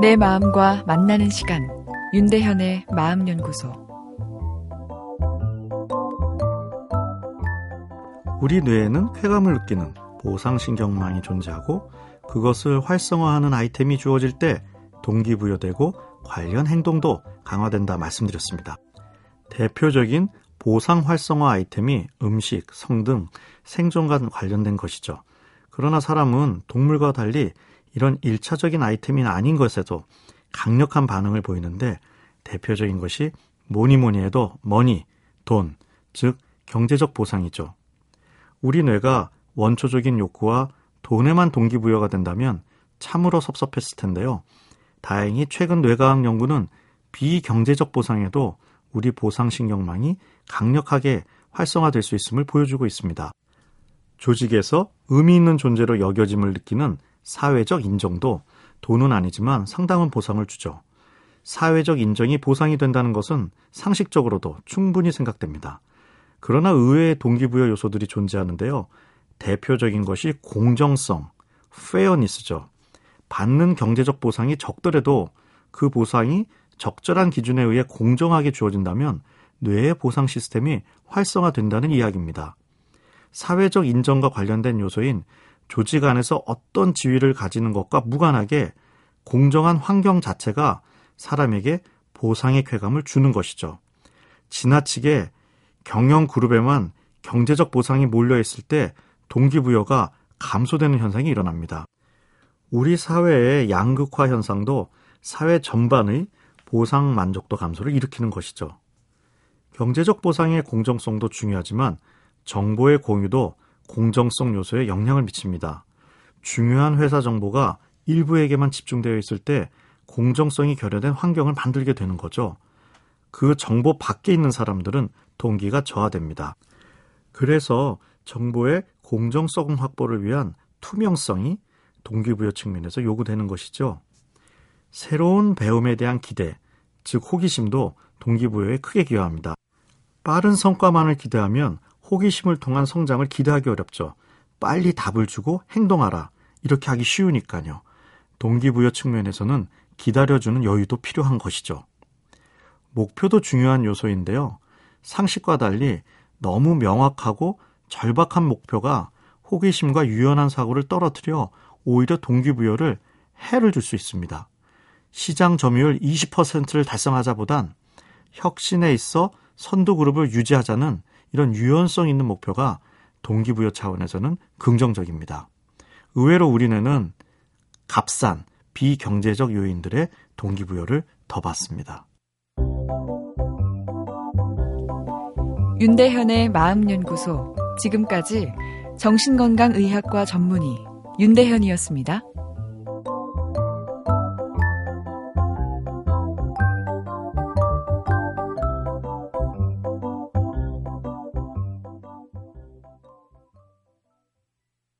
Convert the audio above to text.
내 마음과 만나는 시간 윤대현의 마음연구소 우리 뇌에는 쾌감을 느끼는 보상신경망이 존재하고 그것을 활성화하는 아이템이 주어질 때 동기부여되고 관련 행동도 강화된다 말씀드렸습니다. 대표적인 보상 활성화 아이템이 음식, 성 등 생존과 관련된 것이죠. 그러나 사람은 동물과 달리 이런 일차적인 아이템이 아닌 것에도 강력한 반응을 보이는데 대표적인 것이 뭐니 뭐니 해도 머니, 돈, 즉 경제적 보상이죠. 우리 뇌가 원초적인 욕구와 돈에만 동기부여가 된다면 참으로 섭섭했을 텐데요. 다행히 최근 뇌과학 연구는 비경제적 보상에도 우리 보상신경망이 강력하게 활성화될 수 있음을 보여주고 있습니다. 조직에서 의미 있는 존재로 여겨짐을 느끼는 사회적 인정도 돈은 아니지만 상당한 보상을 주죠. 사회적 인정이 보상이 된다는 것은 상식적으로도 충분히 생각됩니다. 그러나 의외의 동기부여 요소들이 존재하는데요. 대표적인 것이 공정성, 페어니스죠. 받는 경제적 보상이 적더라도 그 보상이 적절한 기준에 의해 공정하게 주어진다면 뇌의 보상 시스템이 활성화된다는 이야기입니다. 사회적 인정과 관련된 요소인 조직 안에서 어떤 지위를 가지는 것과 무관하게 공정한 환경 자체가 사람에게 보상의 쾌감을 주는 것이죠. 지나치게 경영 그룹에만 경제적 보상이 몰려있을 때 동기부여가 감소되는 현상이 일어납니다. 우리 사회의 양극화 현상도 사회 전반의 보상 만족도 감소를 일으키는 것이죠. 경제적 보상의 공정성도 중요하지만 정보의 공유도 공정성 요소에 영향을 미칩니다. 중요한 회사 정보가 일부에게만 집중되어 있을 때 공정성이 결여된 환경을 만들게 되는 거죠. 그 정보 밖에 있는 사람들은 동기가 저하됩니다. 그래서 정보의 공정성 확보를 위한 투명성이 동기부여 측면에서 요구되는 것이죠. 새로운 배움에 대한 기대, 즉 호기심도 동기부여에 크게 기여합니다. 빠른 성과만을 기대하면 호기심을 통한 성장을 기대하기 어렵죠. 빨리 답을 주고 행동하라. 이렇게 하기 쉬우니까요. 동기부여 측면에서는 기다려주는 여유도 필요한 것이죠. 목표도 중요한 요소인데요. 상식과 달리 너무 명확하고 절박한 목표가 호기심과 유연한 사고를 떨어뜨려 오히려 동기부여를 해를 줄 수 있습니다. 시장 점유율 20%를 달성하자보단 혁신에 있어 선도 그룹을 유지하자는 이런 유연성 있는 목표가 동기부여 차원에서는 긍정적입니다. 의외로 우리는 값싼 비경제적 요인들의 동기부여를 더 받습니다. 윤대현의 마음연구소 지금까지 정신건강의학과 전문의 윤대현이었습니다.